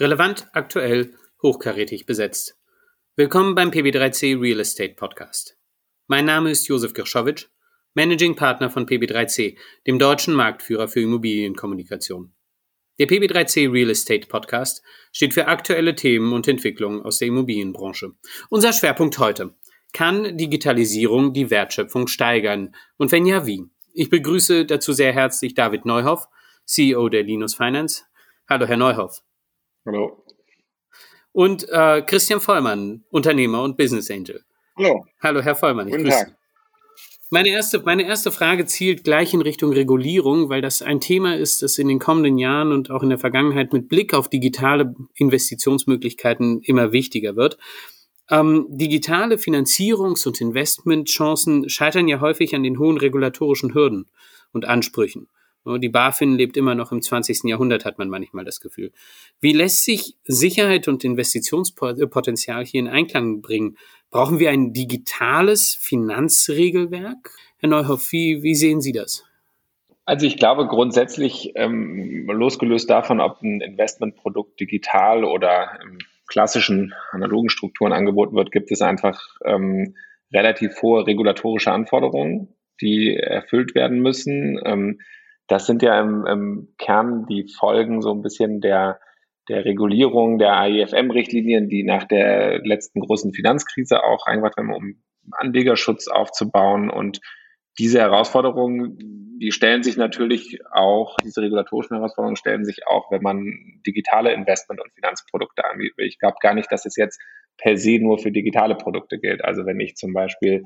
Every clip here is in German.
Relevant, aktuell, hochkarätig besetzt. Willkommen beim PB3C Real Estate Podcast. Mein Name ist Josef Girschowitsch, Managing Partner von PB3C, dem deutschen Marktführer für Immobilienkommunikation. Der PB3C Real Estate Podcast steht für aktuelle Themen und Entwicklungen aus der Immobilienbranche. Unser Schwerpunkt heute. Kann Digitalisierung die Wertschöpfung steigern? Und wenn ja, wie? Ich begrüße dazu sehr herzlich David Neuhoff, CEO der Linus Finance. Hallo, Herr Neuhoff. Hallo. Und äh, Christian Vollmann, Unternehmer und Business Angel. Hallo. Hallo, Herr Vollmann. Ich Guten Tag. Meine erste, meine erste Frage zielt gleich in Richtung Regulierung, weil das ein Thema ist, das in den kommenden Jahren und auch in der Vergangenheit mit Blick auf digitale Investitionsmöglichkeiten immer wichtiger wird. Ähm, digitale Finanzierungs- und Investmentchancen scheitern ja häufig an den hohen regulatorischen Hürden und Ansprüchen. Die BaFin lebt immer noch im 20. Jahrhundert, hat man manchmal das Gefühl. Wie lässt sich Sicherheit und Investitionspotenzial hier in Einklang bringen? Brauchen wir ein digitales Finanzregelwerk? Herr Neuhoff, wie, wie sehen Sie das? Also ich glaube grundsätzlich, ähm, losgelöst davon, ob ein Investmentprodukt digital oder im klassischen analogen Strukturen angeboten wird, gibt es einfach ähm, relativ hohe regulatorische Anforderungen, die erfüllt werden müssen. Ähm, das sind ja im, im Kern die Folgen so ein bisschen der, der Regulierung der AIFM-Richtlinien, die nach der letzten großen Finanzkrise auch eingebracht haben, um Anlegerschutz aufzubauen. Und diese Herausforderungen, die stellen sich natürlich auch, diese regulatorischen Herausforderungen stellen sich auch, wenn man digitale Investment- und Finanzprodukte anbietet. Ich glaube gar nicht, dass es jetzt per se nur für digitale Produkte gilt. Also wenn ich zum Beispiel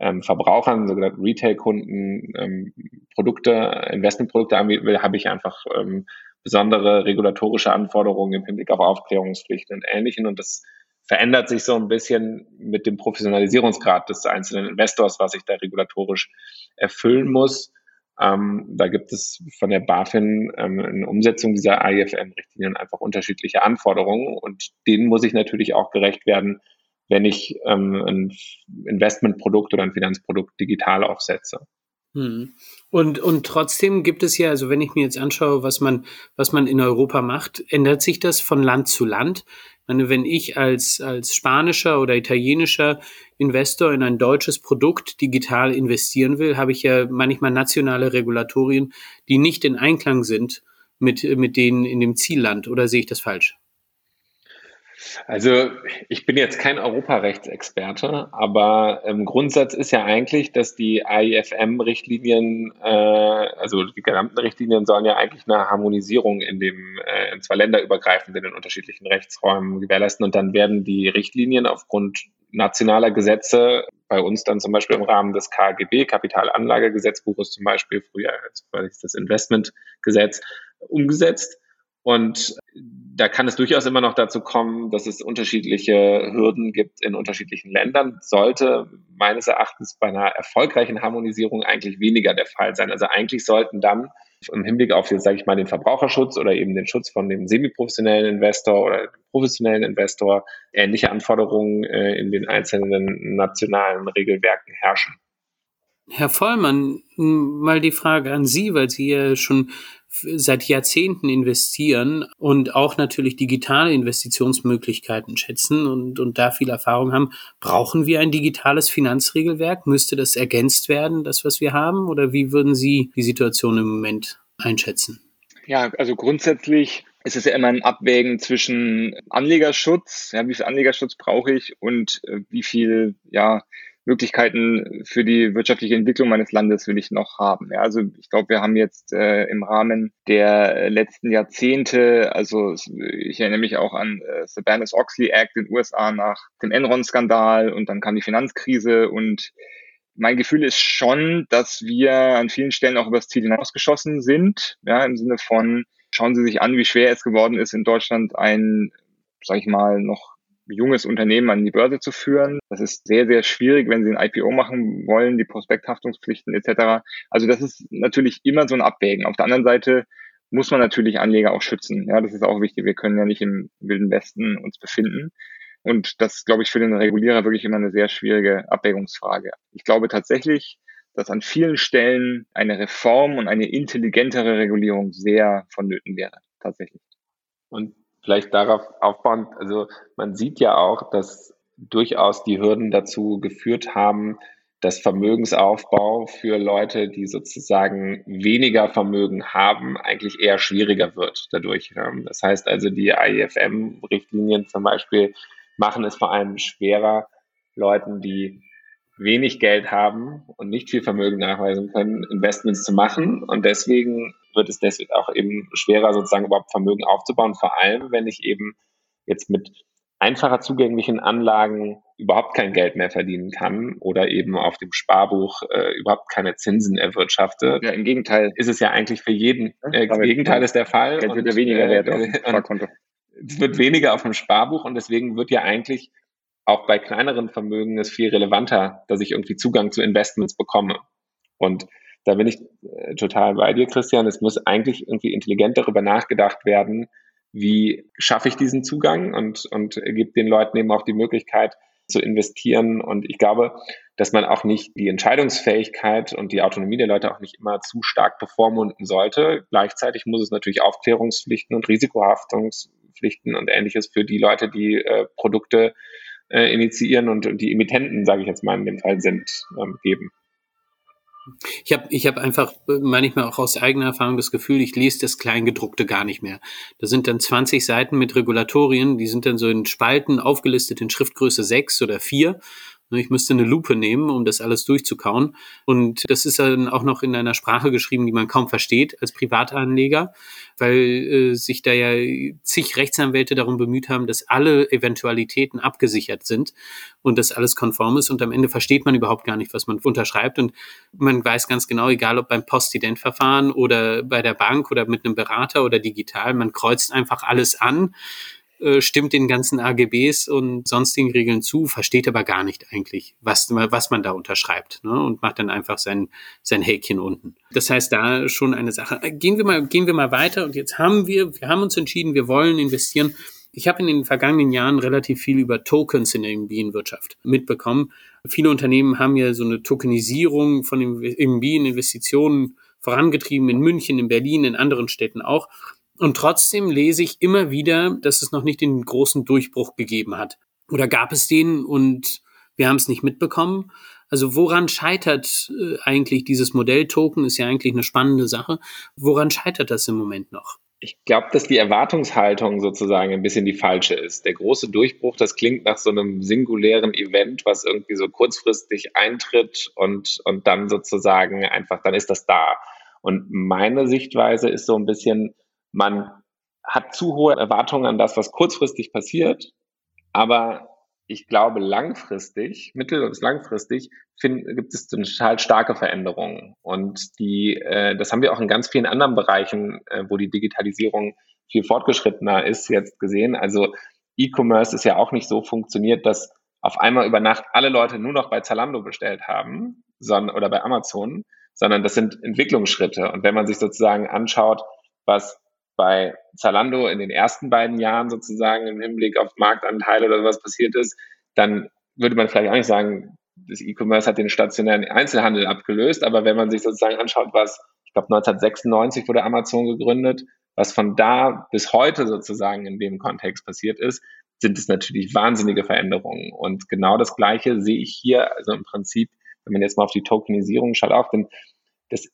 ähm, Verbrauchern, sogenannten Retail-Kunden, ähm, Produkte, Investmentprodukte anbieten will, habe ich einfach ähm, besondere regulatorische Anforderungen im Hinblick auf Aufklärungspflichten und Ähnlichem. Und das verändert sich so ein bisschen mit dem Professionalisierungsgrad des einzelnen Investors, was ich da regulatorisch erfüllen muss. Ähm, da gibt es von der BaFin ähm, in Umsetzung dieser AIFM-Richtlinien einfach unterschiedliche Anforderungen und denen muss ich natürlich auch gerecht werden, wenn ich ähm, ein Investmentprodukt oder ein Finanzprodukt digital aufsetze. Hm. Und, und trotzdem gibt es ja, also wenn ich mir jetzt anschaue, was man, was man in Europa macht, ändert sich das von Land zu Land. Ich meine, wenn ich als, als spanischer oder italienischer Investor in ein deutsches Produkt digital investieren will, habe ich ja manchmal nationale Regulatorien, die nicht in Einklang sind mit, mit denen in dem Zielland. Oder sehe ich das falsch? Also ich bin jetzt kein Europarechtsexperte, aber im Grundsatz ist ja eigentlich, dass die AIFM-Richtlinien, äh, also die gesamten Richtlinien sollen ja eigentlich eine Harmonisierung in dem, äh, in zwar länderübergreifend in den unterschiedlichen Rechtsräumen gewährleisten und dann werden die Richtlinien aufgrund nationaler Gesetze bei uns dann zum Beispiel im Rahmen des KGB, Kapitalanlagegesetzbuches zum Beispiel, früher als das Investmentgesetz, umgesetzt. Und da kann es durchaus immer noch dazu kommen, dass es unterschiedliche Hürden gibt in unterschiedlichen Ländern. Sollte meines Erachtens bei einer erfolgreichen Harmonisierung eigentlich weniger der Fall sein. Also eigentlich sollten dann im Hinblick auf jetzt, sage ich mal, den Verbraucherschutz oder eben den Schutz von dem semiprofessionellen Investor oder professionellen Investor ähnliche Anforderungen äh, in den einzelnen nationalen Regelwerken herrschen. Herr Vollmann, mal die Frage an Sie, weil Sie ja schon seit Jahrzehnten investieren und auch natürlich digitale Investitionsmöglichkeiten schätzen und, und da viel Erfahrung haben. Brauchen wir ein digitales Finanzregelwerk? Müsste das ergänzt werden, das, was wir haben? Oder wie würden Sie die Situation im Moment einschätzen? Ja, also grundsätzlich ist es ja immer ein Abwägen zwischen Anlegerschutz, ja, wie viel Anlegerschutz brauche ich und äh, wie viel, ja, Möglichkeiten für die wirtschaftliche Entwicklung meines Landes will ich noch haben. Ja, also ich glaube, wir haben jetzt äh, im Rahmen der letzten Jahrzehnte, also ich erinnere mich auch an äh, Sarbanes-Oxley Act in den USA nach dem Enron-Skandal und dann kam die Finanzkrise und mein Gefühl ist schon, dass wir an vielen Stellen auch über das Ziel hinausgeschossen sind, ja, im Sinne von, schauen Sie sich an, wie schwer es geworden ist, in Deutschland ein, sag ich mal, noch junges Unternehmen an die Börse zu führen. Das ist sehr, sehr schwierig, wenn Sie ein IPO machen wollen, die Prospekthaftungspflichten etc. Also das ist natürlich immer so ein Abwägen. Auf der anderen Seite muss man natürlich Anleger auch schützen. Ja, das ist auch wichtig. Wir können ja nicht im Wilden Westen uns befinden. Und das glaube ich, für den Regulierer wirklich immer eine sehr schwierige Abwägungsfrage. Ich glaube tatsächlich, dass an vielen Stellen eine Reform und eine intelligentere Regulierung sehr vonnöten wäre, tatsächlich. Und vielleicht darauf aufbauend, also man sieht ja auch, dass durchaus die Hürden dazu geführt haben, dass Vermögensaufbau für Leute, die sozusagen weniger Vermögen haben, eigentlich eher schwieriger wird dadurch. Das heißt also, die IFM-Richtlinien zum Beispiel machen es vor allem schwerer, Leuten, die wenig Geld haben und nicht viel Vermögen nachweisen können, Investments zu machen. Und deswegen wird es deswegen auch eben schwerer, sozusagen überhaupt Vermögen aufzubauen. Vor allem, wenn ich eben jetzt mit einfacher zugänglichen Anlagen überhaupt kein Geld mehr verdienen kann oder eben auf dem Sparbuch äh, überhaupt keine Zinsen erwirtschafte. Ja, im Gegenteil. Ist es ja eigentlich für jeden. Äh, Im Gegenteil ist der Fall. Geld wird ja weniger äh, wert auf dem Sparkonto. Es wird weniger auf dem Sparbuch und deswegen wird ja eigentlich auch bei kleineren Vermögen es viel relevanter, dass ich irgendwie Zugang zu Investments bekomme. Und da bin ich äh, total bei dir, Christian. Es muss eigentlich irgendwie intelligent darüber nachgedacht werden, wie schaffe ich diesen Zugang und, und gibt den Leuten eben auch die Möglichkeit zu investieren. Und ich glaube, dass man auch nicht die Entscheidungsfähigkeit und die Autonomie der Leute auch nicht immer zu stark bevormunden sollte. Gleichzeitig muss es natürlich Aufklärungspflichten und Risikohaftungspflichten und ähnliches für die Leute, die äh, Produkte äh, initiieren und, und die Emittenten, sage ich jetzt mal in dem Fall sind, ähm, geben. Ich habe ich hab einfach manchmal auch aus eigener Erfahrung das Gefühl, ich lese das Kleingedruckte gar nicht mehr. Da sind dann 20 Seiten mit Regulatorien, die sind dann so in Spalten aufgelistet in Schriftgröße 6 oder 4 Ne, ich müsste eine Lupe nehmen, um das alles durchzukauen. Und das ist dann auch noch in einer Sprache geschrieben, die man kaum versteht als Privatanleger, weil äh, sich da ja zig Rechtsanwälte darum bemüht haben, dass alle Eventualitäten abgesichert sind und dass alles konform ist. Und am Ende versteht man überhaupt gar nicht, was man unterschreibt. Und man weiß ganz genau, egal ob beim Postidentverfahren oder bei der Bank oder mit einem Berater oder digital, man kreuzt einfach alles an äh, stimmt den ganzen AGBs und sonstigen Regeln zu, versteht aber gar nicht eigentlich, was, was man da unterschreibt ne? und macht dann einfach sein, sein Häkchen unten. Das heißt, da schon eine Sache. Äh, gehen wir mal, gehen wir mal weiter und jetzt haben wir, wir haben uns entschieden, wir wollen investieren. Ich habe in den vergangenen Jahren relativ viel über Tokens in der Immobilienwirtschaft mitbekommen. Viele Unternehmen haben ja so eine Tokenisierung von Immobilieninvestitionen vorangetrieben in München, in Berlin, in anderen Städten auch. Und trotzdem lese ich immer wieder, dass es noch nicht den großen Durchbruch gegeben hat. Oder gab es den und wir haben es nicht mitbekommen? Also woran scheitert äh, eigentlich dieses Modell-Token? Ist ja eigentlich eine spannende Sache. Woran scheitert das im Moment noch? Ich glaube, dass die Erwartungshaltung sozusagen ein bisschen die falsche ist. Der große Durchbruch, das klingt nach so einem singulären Event, was irgendwie so kurzfristig eintritt und, und dann sozusagen einfach, dann ist das da. Und meine Sichtweise ist so ein bisschen, man hat zu hohe Erwartungen an das, was kurzfristig passiert, aber ich glaube, langfristig, mittel- bis langfristig, find, gibt es total starke Veränderungen. Und die, äh, das haben wir auch in ganz vielen anderen Bereichen, äh, wo die Digitalisierung viel fortgeschrittener ist, jetzt gesehen. Also E-Commerce ist ja auch nicht so funktioniert, dass auf einmal über Nacht alle Leute nur noch bei Zalando bestellt haben, sondern, oder bei Amazon, sondern das sind Entwicklungsschritte. Und wenn man sich sozusagen anschaut, was bei Zalando in den ersten beiden Jahren sozusagen im Hinblick auf Marktanteile oder was passiert ist, dann würde man vielleicht auch nicht sagen, das E-Commerce hat den stationären Einzelhandel abgelöst, aber wenn man sich sozusagen anschaut, was, ich glaube 1996 wurde Amazon gegründet, was von da bis heute sozusagen in dem Kontext passiert ist, sind es natürlich wahnsinnige Veränderungen. Und genau das Gleiche sehe ich hier, also im Prinzip, wenn man jetzt mal auf die Tokenisierung schaut, auch, denn das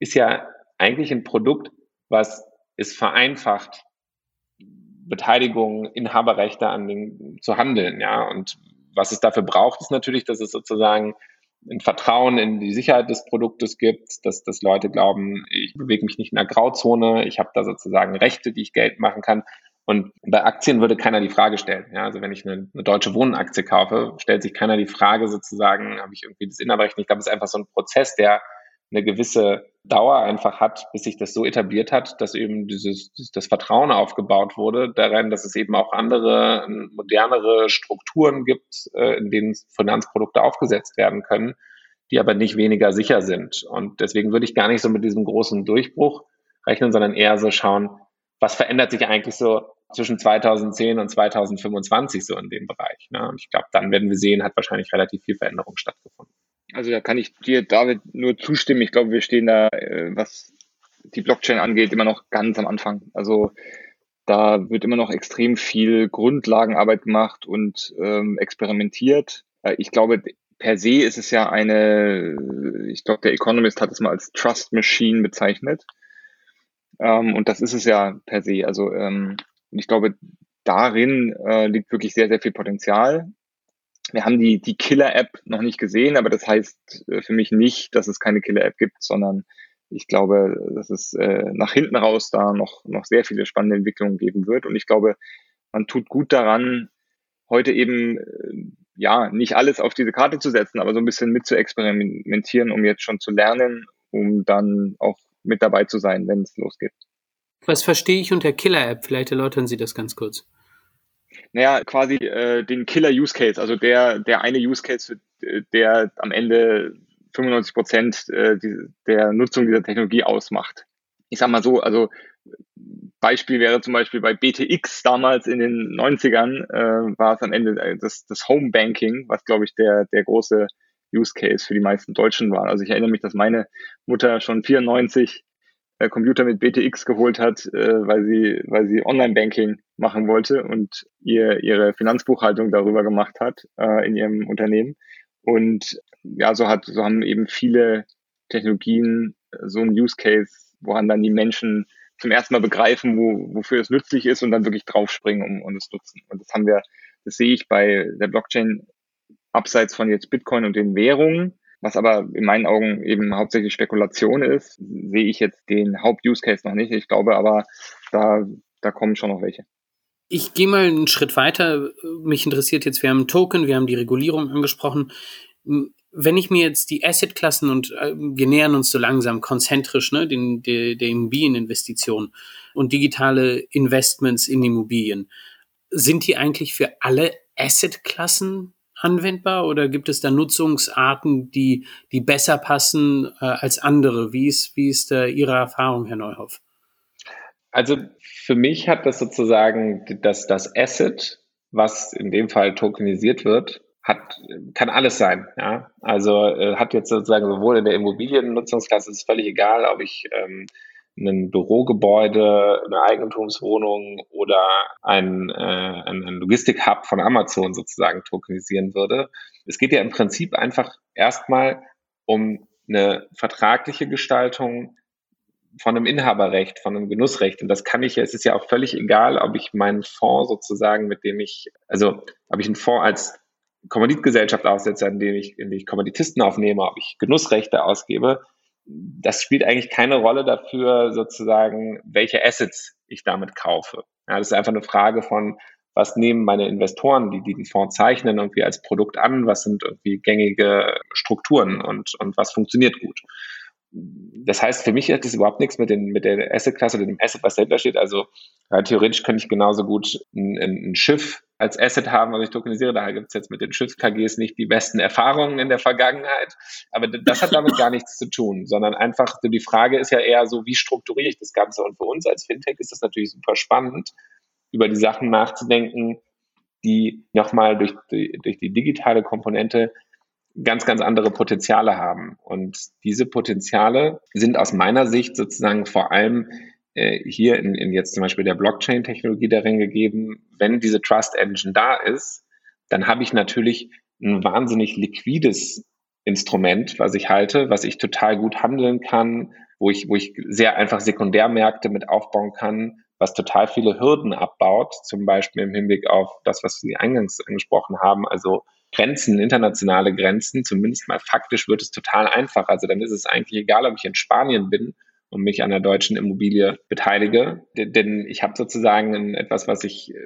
ist ja eigentlich ein Produkt, was ist vereinfacht, Beteiligung, Inhaberrechte an den zu handeln, ja. Und was es dafür braucht, ist natürlich, dass es sozusagen ein Vertrauen in die Sicherheit des Produktes gibt, dass, dass Leute glauben, ich bewege mich nicht in einer Grauzone, ich habe da sozusagen Rechte, die ich Geld machen kann. Und bei Aktien würde keiner die Frage stellen. Ja, also wenn ich eine, eine deutsche Wohnaktie kaufe, stellt sich keiner die Frage sozusagen, habe ich irgendwie das Inhaberrecht? Ich glaube, es ist einfach so ein Prozess, der eine gewisse Dauer einfach hat, bis sich das so etabliert hat, dass eben dieses, das Vertrauen aufgebaut wurde darin, dass es eben auch andere, modernere Strukturen gibt, äh, in denen Finanzprodukte aufgesetzt werden können, die aber nicht weniger sicher sind. Und deswegen würde ich gar nicht so mit diesem großen Durchbruch rechnen, sondern eher so schauen, was verändert sich eigentlich so zwischen 2010 und 2025 so in dem Bereich. Ne? Und ich glaube, dann werden wir sehen, hat wahrscheinlich relativ viel Veränderung stattgefunden. Also da kann ich dir, David, nur zustimmen. Ich glaube, wir stehen da, äh, was die Blockchain angeht, immer noch ganz am Anfang. Also Da wird immer noch extrem viel Grundlagenarbeit gemacht und ähm, experimentiert. Äh, ich glaube, per se ist es ja eine, ich glaube, der Economist hat es mal als Trust Machine bezeichnet. Ähm, und das ist es ja per se. Also ähm, ich glaube, darin äh, liegt wirklich sehr, sehr viel Potenzial. Wir haben die, die Killer-App noch nicht gesehen, aber das heißt äh, für mich nicht, dass es keine Killer-App gibt, sondern ich glaube, dass es äh, nach hinten raus da noch, noch sehr viele spannende Entwicklungen geben wird. Und ich glaube, man tut gut daran, heute eben äh, ja nicht alles auf diese Karte zu setzen, aber so ein bisschen mit zu experimentieren, um jetzt schon zu lernen, um dann auch mit dabei zu sein, wenn es losgeht. Was verstehe ich unter Killer-App? Vielleicht erläutern Sie das ganz kurz. Naja, quasi äh, den Killer-Use-Case, also der, der eine Use-Case, äh, der am Ende 95 Prozent äh, der Nutzung dieser Technologie ausmacht. Ich sag mal so, also Beispiel wäre zum Beispiel bei BTX damals in den 90ern äh, war es am Ende äh, das, das Home Banking, was glaube ich der, der große Use Case für die meisten Deutschen war. Also ich erinnere mich, dass meine Mutter schon 94 äh, Computer mit BTX geholt hat, äh, weil sie, weil sie Online-Banking machen wollte und ihr ihre Finanzbuchhaltung darüber gemacht hat äh, in ihrem Unternehmen. Und ja, so hat, so haben eben viele Technologien äh, so ein Use Case, woran dann die Menschen zum ersten Mal begreifen, wo, wofür es nützlich ist und dann wirklich draufspringen um, und es nutzen. Und das haben wir, das sehe ich bei der Blockchain abseits von jetzt Bitcoin und den Währungen, was aber in meinen Augen eben hauptsächlich Spekulation ist, sehe ich jetzt den Haupt-Use-Case noch nicht. Ich glaube aber, da, da kommen schon noch welche. Ich gehe mal einen Schritt weiter. Mich interessiert jetzt, wir haben Token, wir haben die Regulierung angesprochen. Wenn ich mir jetzt die Asset-Klassen und äh, wir nähern uns so langsam konzentrisch, ne, den, der, der Immobilieninvestition und digitale Investments in Immobilien, sind die eigentlich für alle Asset-Klassen anwendbar oder gibt es da Nutzungsarten, die, die besser passen äh, als andere? Wie ist, wie ist äh, Ihre Erfahrung, Herr Neuhoff? Also für mich hat das sozusagen das, das Asset, was in dem Fall tokenisiert wird, hat, kann alles sein. Ja? Also äh, hat jetzt sozusagen sowohl in der Immobiliennutzungsklasse ist völlig egal, ob ich ähm, ein Bürogebäude, eine Eigentumswohnung oder ein, äh, ein, Logistik-Hub von Amazon sozusagen tokenisieren würde. Es geht ja im Prinzip einfach erstmal um eine vertragliche Gestaltung von einem Inhaberrecht, von einem Genussrecht. Und das kann ich ja, es ist ja auch völlig egal, ob ich meinen Fonds sozusagen, mit dem ich, also ob ich einen Fonds als Kommanditgesellschaft aufsetze, in dem ich, in dem ich Kommanditisten aufnehme, ob ich Genussrechte ausgebe, das spielt eigentlich keine Rolle dafür, sozusagen, welche Assets ich damit kaufe. Ja, das ist einfach eine Frage von, was nehmen meine Investoren, die, die den Fonds zeichnen, irgendwie als Produkt an, was sind irgendwie gängige Strukturen und, und was funktioniert gut das heißt, für mich hat das überhaupt nichts mit, den, mit der Asset-Klasse oder dem Asset, was dahinter steht. Also äh, theoretisch könnte ich genauso gut ein, ein, Schiff als Asset haben, was ich tokenisiere. Da gibt es jetzt mit den Schiff-KGs nicht die besten Erfahrungen in der Vergangenheit. Aber das hat damit gar nichts zu tun, sondern einfach, die Frage ist ja eher so, wie strukturiere ich das Ganze? Und für uns als Fintech ist das natürlich super spannend, über die Sachen nachzudenken, die nochmal durch die, durch die digitale Komponente ganz, ganz andere Potenziale haben. Und diese Potenziale sind aus meiner Sicht sozusagen vor allem äh, hier in, in jetzt zum Beispiel der Blockchain-Technologie darin gegeben. Wenn diese Trust Engine da ist, dann habe ich natürlich ein wahnsinnig liquides Instrument, was ich halte, was ich total gut handeln kann, wo ich, wo ich sehr einfach Sekundärmärkte mit aufbauen kann, was total viele Hürden abbaut, zum Beispiel im Hinblick auf das, was Sie eingangs angesprochen haben, also Grenzen, internationale Grenzen, zumindest mal faktisch wird es total einfach. Also dann ist es eigentlich egal, ob ich in Spanien bin und mich an der deutschen Immobilie beteilige, denn ich habe sozusagen etwas, was ich äh,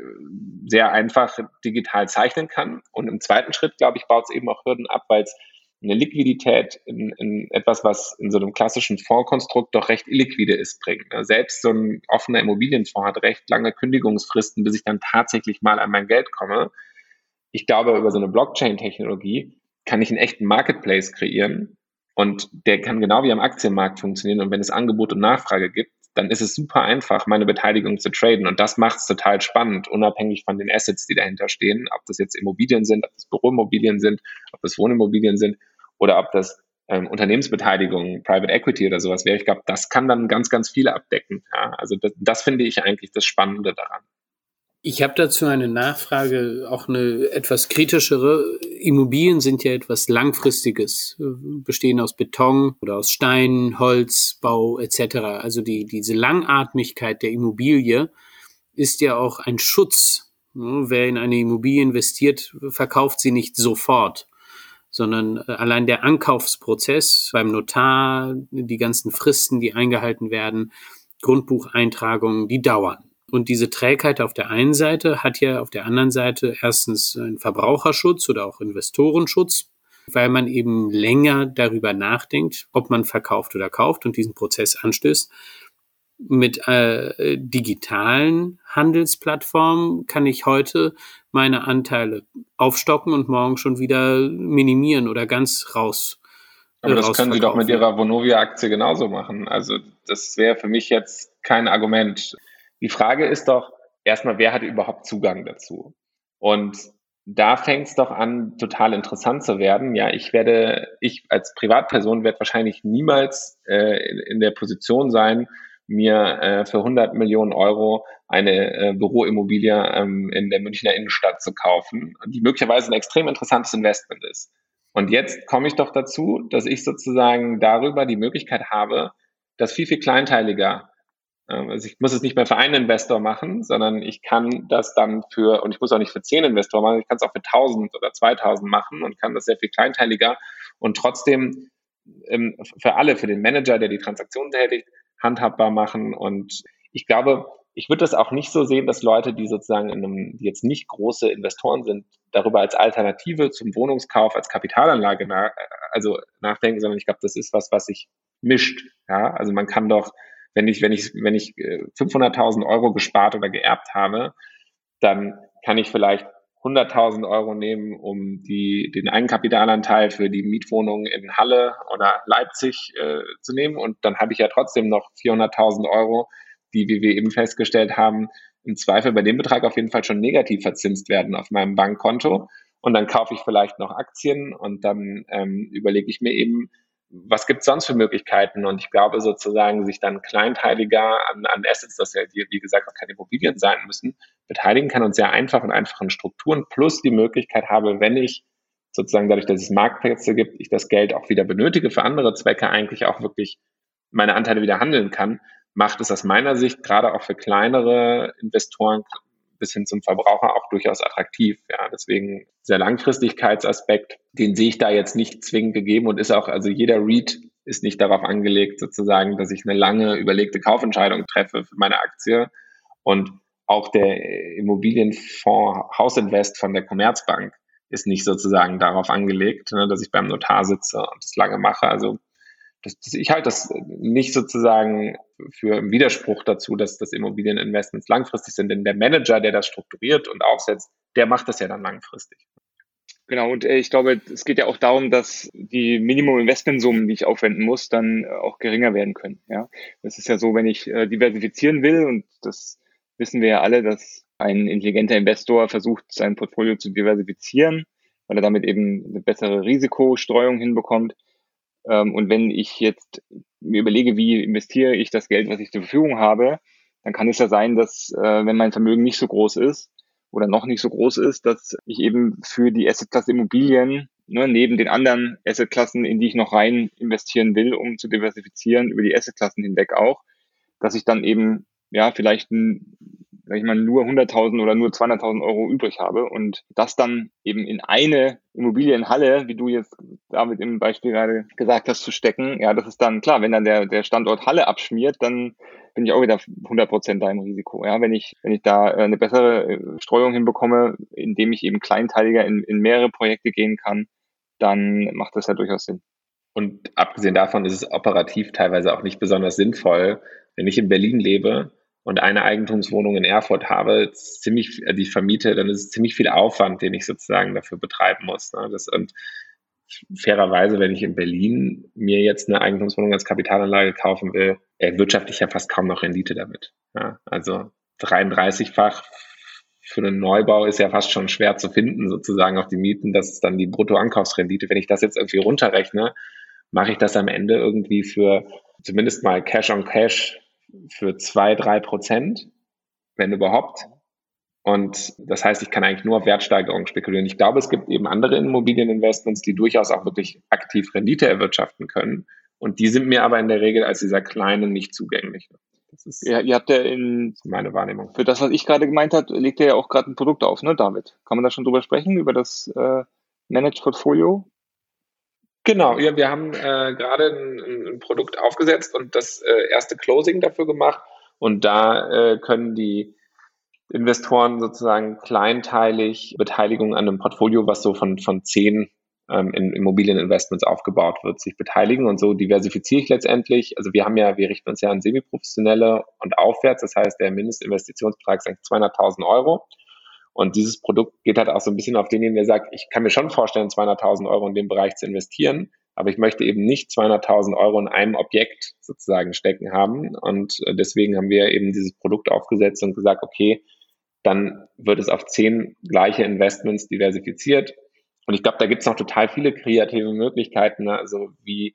sehr einfach digital zeichnen kann. Und im zweiten Schritt, glaube ich, baut es eben auch Hürden ab, weil es eine Liquidität in, in etwas, was in so einem klassischen Fondskonstrukt doch recht illiquide ist, bringt. Selbst so ein offener Immobilienfonds hat recht lange Kündigungsfristen, bis ich dann tatsächlich mal an mein Geld komme ich glaube, über so eine Blockchain-Technologie kann ich einen echten Marketplace kreieren und der kann genau wie am Aktienmarkt funktionieren. Und wenn es Angebot und Nachfrage gibt, dann ist es super einfach, meine Beteiligung zu traden. Und das macht es total spannend, unabhängig von den Assets, die dahinter stehen. Ob das jetzt Immobilien sind, ob das Büroimmobilien sind, ob das Wohnimmobilien sind oder ob das ähm, Unternehmensbeteiligung, Private Equity oder sowas wäre. Ich glaube, das kann dann ganz, ganz viele abdecken. Ja? Also das, das finde ich eigentlich das Spannende daran. Ich habe dazu eine Nachfrage, auch eine etwas kritischere. Immobilien sind ja etwas Langfristiges, bestehen aus Beton oder aus Stein, Holz, Bau etc. Also die, diese Langatmigkeit der Immobilie ist ja auch ein Schutz. Wer in eine Immobilie investiert, verkauft sie nicht sofort, sondern äh, allein der Ankaufsprozess beim Notar, die ganzen Fristen, die eingehalten werden, Grundbucheintragungen, die dauern. Und diese Trägheit auf der einen Seite hat ja auf der anderen Seite erstens einen Verbraucherschutz oder auch Investorenschutz, weil man eben länger darüber nachdenkt, ob man verkauft oder kauft und diesen Prozess anstößt. Mit äh, digitalen Handelsplattformen kann ich heute meine Anteile aufstocken und morgen schon wieder minimieren oder ganz raus. Aber das können Sie doch mit Ihrer Vonovia-Aktie genauso machen. Also das wäre für mich jetzt kein Argument. Die Frage ist doch erstmal, wer hat überhaupt Zugang dazu? Und da fängt es doch an, total interessant zu werden. Ja, ich werde, ich als Privatperson werde wahrscheinlich niemals äh, in, der Position sein, mir äh, für 100 Millionen Euro eine äh, Büroimmobilie ähm, in der Münchner Innenstadt zu kaufen, die möglicherweise ein extrem interessantes Investment ist. Und jetzt komme ich doch dazu, dass ich sozusagen darüber die Möglichkeit habe, das viel, viel kleinteiliger also ich muss es nicht mehr für einen Investor machen, sondern ich kann das dann für, und ich muss auch nicht für zehn Investoren machen, ich kann es auch für 1000 oder 2000 machen und kann das sehr viel kleinteiliger und trotzdem ähm, für alle, für den Manager, der die Transaktion tätigt, handhabbar machen. Und ich glaube, ich würde das auch nicht so sehen, dass Leute, die sozusagen in einem, die jetzt nicht große Investoren sind, darüber als Alternative zum Wohnungskauf, als Kapitalanlage nach, also nachdenken, sondern ich glaube, das ist was, was sich mischt. Ja, also man kann doch wenn ich, wenn ich, wenn ich 500.000 äh, Euro gespart oder geerbt habe, dann kann ich vielleicht 100.000 Euro nehmen, um die, den Eigenkapitalanteil für die Mietwohnung in Halle oder Leipzig äh, zu nehmen. Und dann habe ich ja trotzdem noch 400.000 Euro, die, wie wir eben festgestellt haben, im Zweifel bei dem Betrag auf jeden Fall schon negativ verzinst werden auf meinem Bankkonto. Und dann kaufe ich vielleicht noch Aktien und dann ähm, überlege ich mir eben, was gibt es sonst für Möglichkeiten? Und ich glaube sozusagen, sich dann kleinteiliger an, an Assets, das ja, wie gesagt, auch keine Immobilien sein müssen, beteiligen kann und sehr einfach in einfachen Strukturen plus die Möglichkeit habe, wenn ich sozusagen dadurch, dass es Marktplätze gibt, ich das Geld auch wieder benötige für andere Zwecke, eigentlich auch wirklich meine Anteile wieder handeln kann, macht es aus meiner Sicht gerade auch für kleinere Investoren bis hin zum Verbraucher auch durchaus attraktiv. Ja, deswegen dieser Langfristigkeitsaspekt, den sehe ich da jetzt nicht zwingend gegeben und ist auch, also jeder REIT ist nicht darauf angelegt, sozusagen, dass ich eine lange überlegte Kaufentscheidung treffe für meine Aktie. Und auch der Immobilienfonds Hausinvest von der Commerzbank ist nicht sozusagen darauf angelegt, ne, dass ich beim Notar sitze und das lange mache. Also das, das, ich halte das nicht sozusagen für einen Widerspruch dazu, dass das Immobilieninvestments langfristig sind, denn der Manager, der das strukturiert und aufsetzt, der macht das ja dann langfristig. Genau, und äh, ich glaube, es geht ja auch darum, dass die Minimum-Investmentsummen, die ich aufwenden muss, dann äh, auch geringer werden können. Ja, das ist ja so, wenn ich äh, diversifizieren will, und das wissen wir ja alle, dass ein intelligenter Investor versucht, sein Portfolio zu diversifizieren, weil er damit eben eine bessere Risikostreuung hinbekommt. Ähm, und wenn ich jetzt mir überlege, wie investiere ich das Geld, was ich zur Verfügung habe, dann kann es ja sein, dass äh, wenn mein Vermögen nicht so groß ist oder noch nicht so groß ist, dass ich eben für die Assetklasse Immobilien ne, neben den anderen Assetklassen, in die ich noch rein investieren will, um zu diversifizieren über die Assetklassen hinweg auch, dass ich dann eben ja vielleicht ein sag ich mal, nur 100.000 oder nur 200.000 Euro übrig habe und das dann eben in eine Immobilienhalle, wie du jetzt David im Beispiel gerade gesagt hast, zu stecken, ja, das ist dann klar, wenn dann der, der Standort Halle abschmiert, dann bin ich auch wieder 100 Prozent da im Risiko. Ja, wenn ich, wenn ich da äh, eine bessere äh, Streuung hinbekomme, indem ich eben kleinteiliger in, in mehrere Projekte gehen kann, dann macht das ja durchaus Sinn. Und abgesehen davon ist es operativ teilweise auch nicht besonders sinnvoll, wenn ich in Berlin lebe und eine Eigentumswohnung in Erfurt habe, ziemlich, äh, die vermiete, dann ist es ziemlich viel Aufwand, den ich sozusagen dafür betreiben muss. Ne? Das, und fairerweise, wenn ich in Berlin mir jetzt eine Eigentumswohnung als Kapitalanlage kaufen will, erwirtschafte ich ja fast kaum noch Rendite damit. Ja? Also 33-fach für einen Neubau ist ja fast schon schwer zu finden, sozusagen auf die Mieten. Das ist dann die Bruttoankaufsrendite. Wenn ich das jetzt irgendwie runterrechne mache ich das am Ende irgendwie für zumindest mal Cash on Cash für zwei, drei Prozent, wenn überhaupt. Und das heißt, ich kann eigentlich nur auf Wertsteigerung spekulieren. Ich glaube, es gibt eben andere Immobilieninvestments, die durchaus auch wirklich aktiv Rendite erwirtschaften können. Und die sind mir aber in der Regel als dieser kleinen nicht zugänglich. Das ist ja, ihr habt ja in meine Wahrnehmung. Für das, was ich gerade gemeint habe, legt ihr ja auch gerade ein Produkt auf, ne, David? Kann man da schon drüber sprechen, über das äh, Managed Portfolio? Genau, ja, wir haben äh, gerade ein, ein, Produkt aufgesetzt und das äh, erste Closing dafür gemacht. Und da äh, können die Investoren sozusagen kleinteilig Beteiligung an einem Portfolio, was so von, von zehn ähm, in Immobilieninvestments aufgebaut wird, sich beteiligen und so diversifiziere ich letztendlich. Also wir haben ja, wir richten uns ja an Semiprofessionelle und aufwärts, das heißt, der Mindestinvestitionsbetrag ist eigentlich 200.000 Euro. Und dieses Produkt geht halt auch so ein bisschen auf denjenigen, der sagt, ich kann mir schon vorstellen, 200.000 Euro in dem Bereich zu investieren, aber ich möchte eben nicht 200.000 Euro in einem Objekt sozusagen stecken haben. Und äh, deswegen haben wir eben dieses Produkt aufgesetzt und gesagt, okay, dann wird es auf zehn gleiche Investments diversifiziert. Und ich glaube, da gibt es noch total viele kreative Möglichkeiten. Ne? Also wie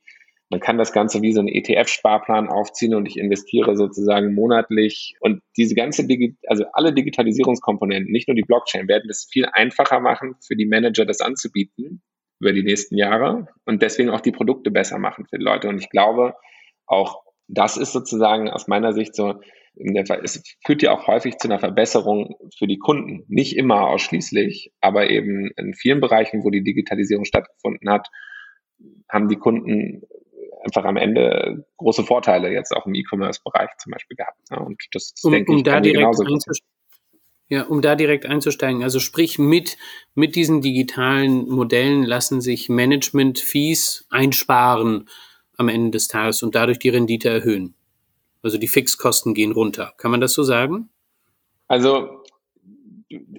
man kann das Ganze wie so ein ETF-Sparplan aufziehen und ich investiere sozusagen monatlich. Und diese ganze, Digi also alle Digitalisierungskomponenten, nicht nur die Blockchain, werden es viel einfacher machen für die Manager, das anzubieten über die nächsten Jahre und deswegen auch die Produkte besser machen für die Leute. Und ich glaube, auch das ist sozusagen aus meiner Sicht so es führt ja auch häufig zu einer Verbesserung für die Kunden. Nicht immer ausschließlich, aber eben in vielen Bereichen, wo die Digitalisierung stattgefunden hat, haben die Kunden einfach am Ende große Vorteile jetzt auch im E-Commerce-Bereich zum Beispiel gehabt. Und das um, denke um ich da direkt ja, um da direkt einzusteigen. Also sprich, mit, mit diesen digitalen Modellen lassen sich Management-Fees einsparen am Ende des Tages und dadurch die Rendite erhöhen. Also die Fixkosten gehen runter. Kann man das so sagen? Also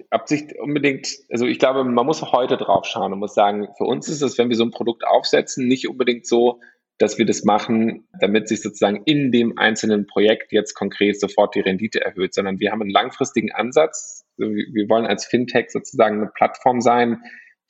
Absicht unbedingt, also ich glaube, man muss heute drauf schauen und muss sagen, für uns ist es, wenn wir so ein Produkt aufsetzen, nicht unbedingt so, dass wir das machen, damit sich sozusagen in dem einzelnen Projekt jetzt konkret sofort die Rendite erhöht, sondern wir haben einen langfristigen Ansatz. Wir wollen als Fintech sozusagen eine Plattform sein,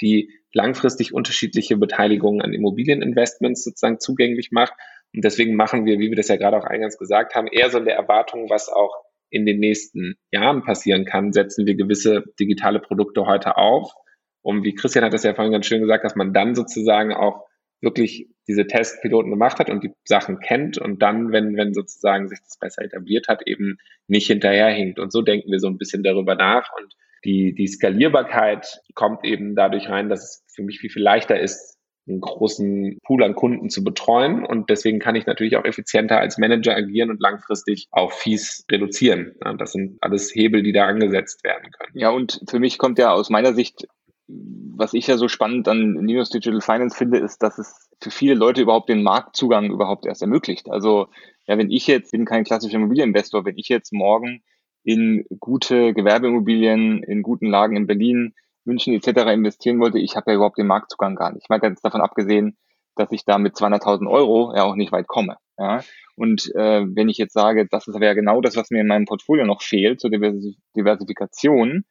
die langfristig unterschiedliche Beteiligungen an Immobilieninvestments sozusagen zugänglich macht und deswegen machen wir, wie wir das ja gerade auch eingangs gesagt haben, eher so in der Erwartung, was auch in den nächsten Jahren passieren kann, setzen wir gewisse digitale Produkte heute auf. Und wie Christian hat das ja vorhin ganz schön gesagt, dass man dann sozusagen auch wirklich diese Testpiloten gemacht hat und die Sachen kennt und dann, wenn, wenn sozusagen sich das besser etabliert hat, eben nicht hinterherhinkt. Und so denken wir so ein bisschen darüber nach. Und die, die Skalierbarkeit kommt eben dadurch rein, dass es für mich viel, viel leichter ist, einen großen Pool an Kunden zu betreuen. Und deswegen kann ich natürlich auch effizienter als Manager agieren und langfristig auch Fees reduzieren. Das sind alles Hebel, die da angesetzt werden können. Ja, und für mich kommt ja aus meiner Sicht, was ich ja so spannend an Linux Digital Finance finde, ist, dass es für viele Leute überhaupt den Marktzugang überhaupt erst ermöglicht. Also, ja, wenn ich jetzt bin kein klassischer Immobilieninvestor, wenn ich jetzt morgen in gute Gewerbeimmobilien in guten Lagen in Berlin München etc. investieren wollte, ich habe ja überhaupt den Marktzugang gar nicht. Ich meine ganz davon abgesehen, dass ich da mit 200.000 Euro ja auch nicht weit komme. Ja? Und äh, wenn ich jetzt sage, das wäre ja genau das, was mir in meinem Portfolio noch fehlt, zur Diversifikation,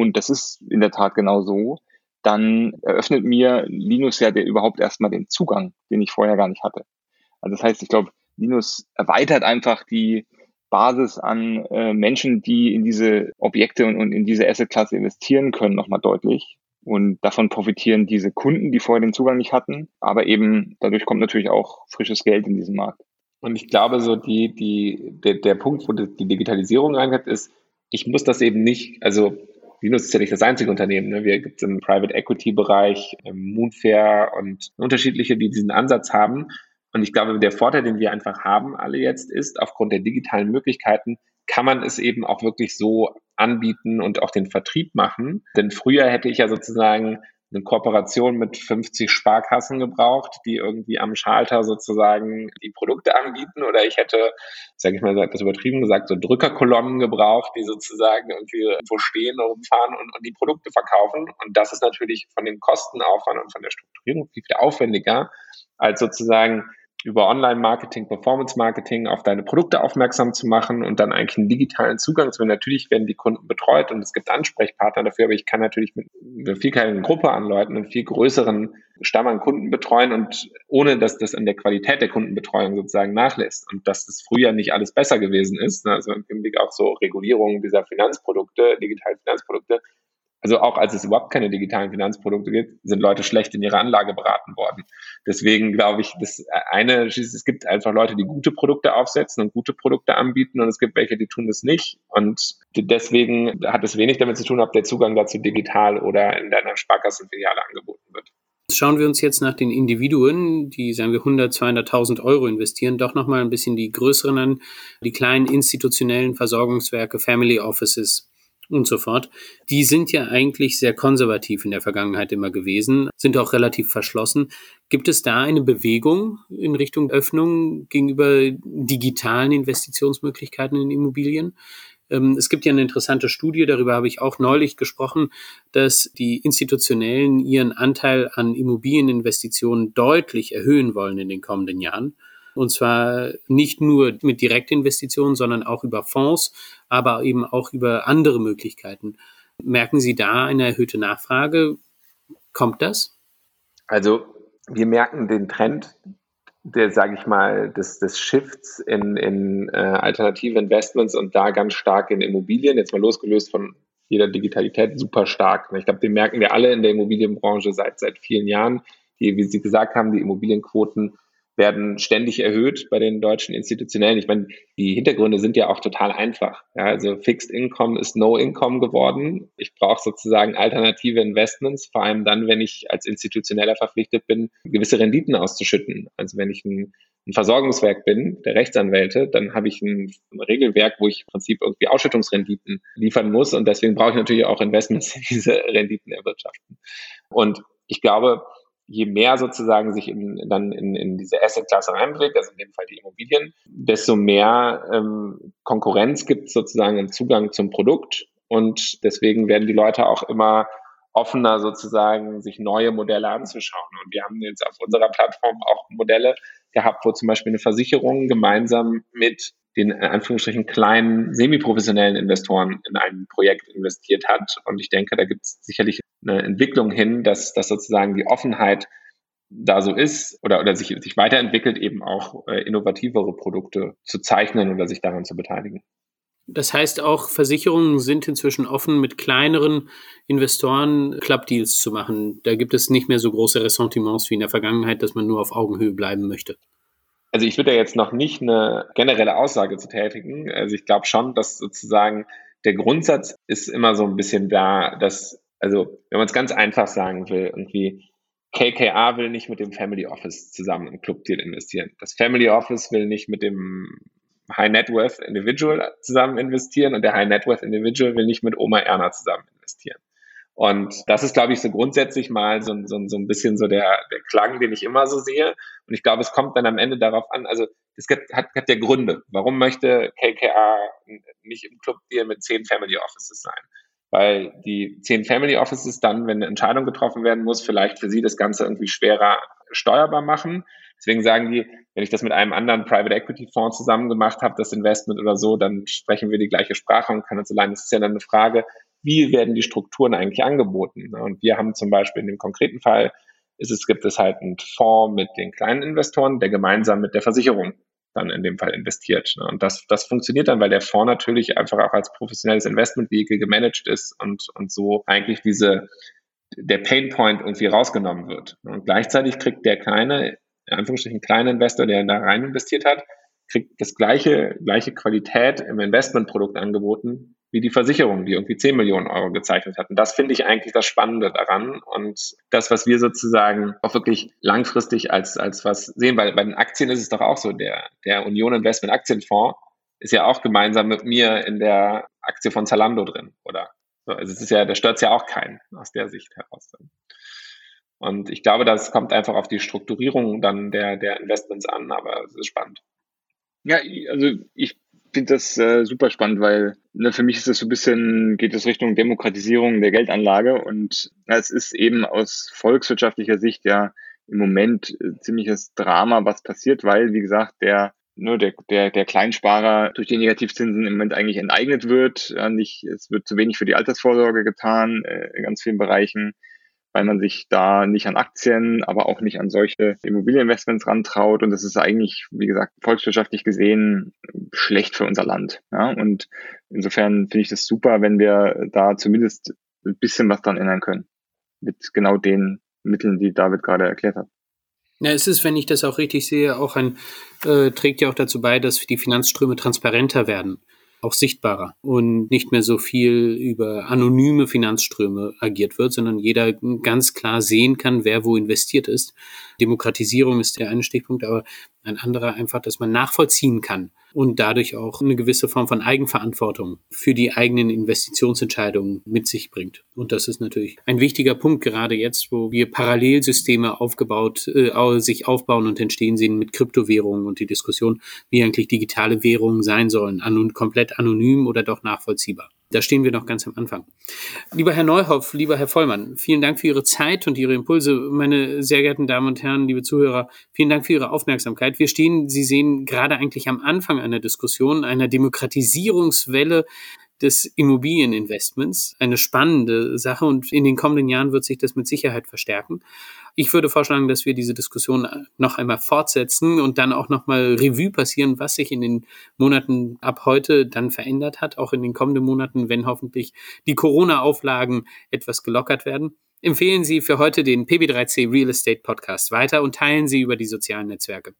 und das ist in der Tat genau so, dann eröffnet mir Linus ja der überhaupt erstmal den Zugang, den ich vorher gar nicht hatte. Also das heißt, ich glaube, Linus erweitert einfach die, Basis an äh, Menschen, die in diese Objekte und, und in diese Assetklasse investieren können, nochmal deutlich. Und davon profitieren diese Kunden, die vorher den Zugang nicht hatten. Aber eben dadurch kommt natürlich auch frisches Geld in diesen Markt. Und ich glaube, so die, die, der, der Punkt, wo die Digitalisierung reingeht, ist, ich muss das eben nicht, also Linus ist ja nicht das einzige Unternehmen. Ne? Wir gibt es im Private Equity Bereich, Moonfair und unterschiedliche, die diesen Ansatz haben. Und ich glaube, der Vorteil, den wir einfach haben alle jetzt, ist, aufgrund der digitalen Möglichkeiten kann man es eben auch wirklich so anbieten und auch den Vertrieb machen. Denn früher hätte ich ja sozusagen eine Kooperation mit 50 Sparkassen gebraucht, die irgendwie am Schalter sozusagen die Produkte anbieten. Oder ich hätte, sage ich mal, das übertrieben gesagt, so Drückerkolonnen gebraucht, die sozusagen irgendwie wo stehen, rumfahren und, und die Produkte verkaufen. Und das ist natürlich von dem Kostenaufwand und von der Strukturierung viel, viel aufwendiger, als sozusagen über Online-Marketing, Performance-Marketing auf deine Produkte aufmerksam zu machen und dann eigentlich einen digitalen Zugang zu. Natürlich werden die Kunden betreut und es gibt Ansprechpartner dafür, aber ich kann natürlich mit einer viel kleineren Gruppe an Leuten einen viel größeren Stamm an Kunden betreuen und ohne, dass das an der Qualität der Kundenbetreuung sozusagen nachlässt und dass das früher nicht alles besser gewesen ist. Ne, also im Hinblick auf so Regulierung dieser Finanzprodukte, digitalen Finanzprodukte, also auch als es überhaupt keine digitalen Finanzprodukte gibt, sind Leute schlecht in ihrer Anlage beraten worden. Deswegen glaube ich, das eine, es gibt einfach Leute, die gute Produkte aufsetzen und gute Produkte anbieten und es gibt welche, die tun das nicht. Und deswegen hat es wenig damit zu tun, ob der Zugang dazu digital oder in deiner Sparkassenfiliale angeboten wird. Schauen wir uns jetzt nach den Individuen, die, sagen wir, 100, 200.000 Euro investieren, doch nochmal ein bisschen die größeren an, die kleinen institutionellen Versorgungswerke, Family Offices und so fort. Die sind ja eigentlich sehr konservativ in der Vergangenheit immer gewesen, sind auch relativ verschlossen. Gibt es da eine Bewegung in Richtung Öffnung gegenüber digitalen Investitionsmöglichkeiten in Immobilien? Ähm, es gibt ja eine interessante Studie, darüber habe ich auch neulich gesprochen, dass die Institutionellen ihren Anteil an Immobilieninvestitionen deutlich erhöhen wollen in den kommenden Jahren. Und zwar nicht nur mit Direktinvestitionen, sondern auch über Fonds, aber eben auch über andere Möglichkeiten. Merken Sie da eine erhöhte Nachfrage? Kommt das? Also wir merken den Trend, der, sage ich mal, des, des Shifts in, in äh, alternative Investments und da ganz stark in Immobilien, jetzt mal losgelöst von jeder Digitalität, super stark. Ich glaube, den merken wir alle in der Immobilienbranche seit, seit vielen Jahren. Die, wie Sie gesagt haben, die Immobilienquoten werden ständig erhöht bei den deutschen Institutionellen. Ich meine, die Hintergründe sind ja auch total einfach. Ja, also Fixed Income ist No Income geworden. Ich brauche sozusagen alternative Investments, vor allem dann, wenn ich als Institutioneller verpflichtet bin, gewisse Renditen auszuschütten. Also wenn ich ein, ein Versorgungswerk bin, der Rechtsanwälte, dann habe ich ein, ein, Regelwerk, wo ich im Prinzip irgendwie Ausschüttungsrenditen liefern muss und deswegen brauche ich natürlich auch Investments, die diese Renditen erwirtschaften. Und ich glaube, je mehr sozusagen sich in, dann in, in diese Asset-Klasse reinbewegt, also in dem Fall die Immobilien, desto mehr ähm, Konkurrenz gibt sozusagen im Zugang zum Produkt. Und deswegen werden die Leute auch immer offener sozusagen, sich neue Modelle anzuschauen. Und wir haben jetzt auf unserer Plattform auch Modelle gehabt, wo zum Beispiel eine Versicherung gemeinsam mit den in Anführungsstrichen kleinen semiprofessionellen Investoren in ein Projekt investiert hat. Und ich denke, da gibt es sicherlich eine Entwicklung hin, dass, dass sozusagen die Offenheit da so ist oder, oder sich, sich weiterentwickelt, eben auch äh, innovativere Produkte zu zeichnen oder sich daran zu beteiligen. Das heißt auch, Versicherungen sind inzwischen offen, mit kleineren Investoren Clubdeals zu machen. Da gibt es nicht mehr so große Ressentiments wie in der Vergangenheit, dass man nur auf Augenhöhe bleiben möchte. Also ich würde ja jetzt noch nicht eine generelle Aussage zu tätigen. Also ich glaube schon, dass sozusagen der Grundsatz ist immer so ein bisschen da, dass, also wenn man es ganz einfach sagen will, irgendwie KKA will nicht mit dem Family Office zusammen im Clubdeal investieren. Das Family Office will nicht mit dem High Net Worth Individual zusammen investieren und der High Net Worth Individual will nicht mit Oma Erna zusammen investieren. Und das ist, glaube ich, so grundsätzlich mal so, so, so ein bisschen so der, der Klang, den ich immer so sehe. Und ich glaube, es kommt dann am Ende darauf an, also es hat, hat ja Gründe. Warum möchte KKA nicht im Club Deal mit zehn Family Offices sein? Weil die zehn Family Offices dann, wenn eine Entscheidung getroffen werden muss, vielleicht für sie das Ganze irgendwie schwerer steuerbar machen. Deswegen sagen die, wenn ich das mit einem anderen Private Equity Fonds zusammen gemacht habe, das Investment oder so, dann sprechen wir die gleiche Sprache und können uns allein, das ist ja dann eine Frage, wie werden die Strukturen eigentlich angeboten? Und wir haben zum Beispiel in dem konkreten Fall, ist es, gibt es halt einen Fonds mit den kleinen Investoren, der gemeinsam mit der Versicherung dann in dem Fall investiert. Und das, das funktioniert dann, weil der Fonds natürlich einfach auch als professionelles Investmentvehikel gemanagt ist und, und so eigentlich diese, der Painpoint irgendwie rausgenommen wird. Und gleichzeitig kriegt der kleine, in Anführungsstrichen kleine Investor, der da rein investiert hat, kriegt das gleiche, gleiche Qualität im Investmentprodukt angeboten wie die Versicherung, die irgendwie 10 Millionen Euro gezeichnet hat. Und das finde ich eigentlich das Spannende daran. Und das, was wir sozusagen auch wirklich langfristig als, als was sehen, weil bei den Aktien ist es doch auch so, der, der Union Investment Aktienfonds ist ja auch gemeinsam mit mir in der Aktie von Zalando drin, oder? So, also es ist ja, da stört ja auch keinen aus der Sicht heraus. Und ich glaube, das kommt einfach auf die Strukturierung dann der, der Investments an, aber es ist spannend. Ja, also ich finde das äh, super spannend, weil ne, für mich ist das so ein bisschen, geht es Richtung Demokratisierung der Geldanlage und es ist eben aus volkswirtschaftlicher Sicht ja im Moment äh, ziemliches Drama, was passiert, weil, wie gesagt, der nur der, der, der Kleinsparer durch die Negativzinsen im Moment eigentlich enteignet wird. Nicht, es wird zu wenig für die Altersvorsorge getan äh, in ganz vielen Bereichen, weil man sich da nicht an Aktien, aber auch nicht an solche Immobilieninvestments rantraut. Und das ist eigentlich, wie gesagt, volkswirtschaftlich gesehen schlecht für unser Land. Ja, und insofern finde ich das super, wenn wir da zumindest ein bisschen was dran ändern können. Mit genau den Mitteln, die David gerade erklärt hat. Ja, es ist, wenn ich das auch richtig sehe, auch ein, äh, trägt ja auch dazu bei, dass die Finanzströme transparenter werden, auch sichtbarer und nicht mehr so viel über anonyme Finanzströme agiert wird, sondern jeder ganz klar sehen kann, wer wo investiert ist. Demokratisierung ist der eine Stichpunkt, aber ein anderer einfach, dass man nachvollziehen kann und dadurch auch eine gewisse Form von Eigenverantwortung für die eigenen Investitionsentscheidungen mit sich bringt. Und das ist natürlich ein wichtiger Punkt, gerade jetzt, wo wir Parallelsysteme aufgebaut, äh, sich aufbauen und entstehen sehen mit Kryptowährungen und die Diskussion, wie eigentlich digitale Währungen sein sollen, an komplett anonym oder doch nachvollziehbar. Da stehen wir noch ganz am Anfang. Lieber Herr Neuhoff, lieber Herr Vollmann, vielen Dank für Ihre Zeit und Ihre Impulse. Meine sehr geehrten Damen und Herren, liebe Zuhörer, vielen Dank für Ihre Aufmerksamkeit. Wir stehen, Sie sehen, gerade eigentlich am Anfang einer Diskussion, einer Demokratisierungswelle des Immobilieninvestments. Eine spannende Sache und in den kommenden Jahren wird sich das mit Sicherheit verstärken. Ich würde vorschlagen, dass wir diese Diskussion noch einmal fortsetzen und dann auch nochmal Revue passieren, was sich in den Monaten ab heute dann verändert hat, auch in den kommenden Monaten, wenn hoffentlich die Corona-Auflagen etwas gelockert werden. Empfehlen Sie für heute den PB3C Real Estate Podcast weiter und teilen Sie über die sozialen Netzwerke.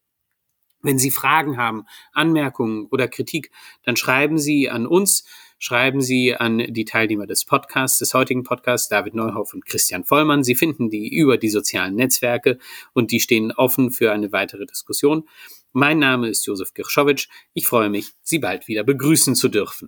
Wenn Sie Fragen haben, Anmerkungen oder Kritik, dann schreiben Sie an uns schreiben Sie an die Teilnehmer des Podcasts, des heutigen Podcasts, David Neuhoff und Christian Vollmann. Sie finden die über die sozialen Netzwerke und die stehen offen für eine weitere Diskussion. Mein Name ist Josef Girschowitsch. Ich freue mich, Sie bald wieder begrüßen zu dürfen.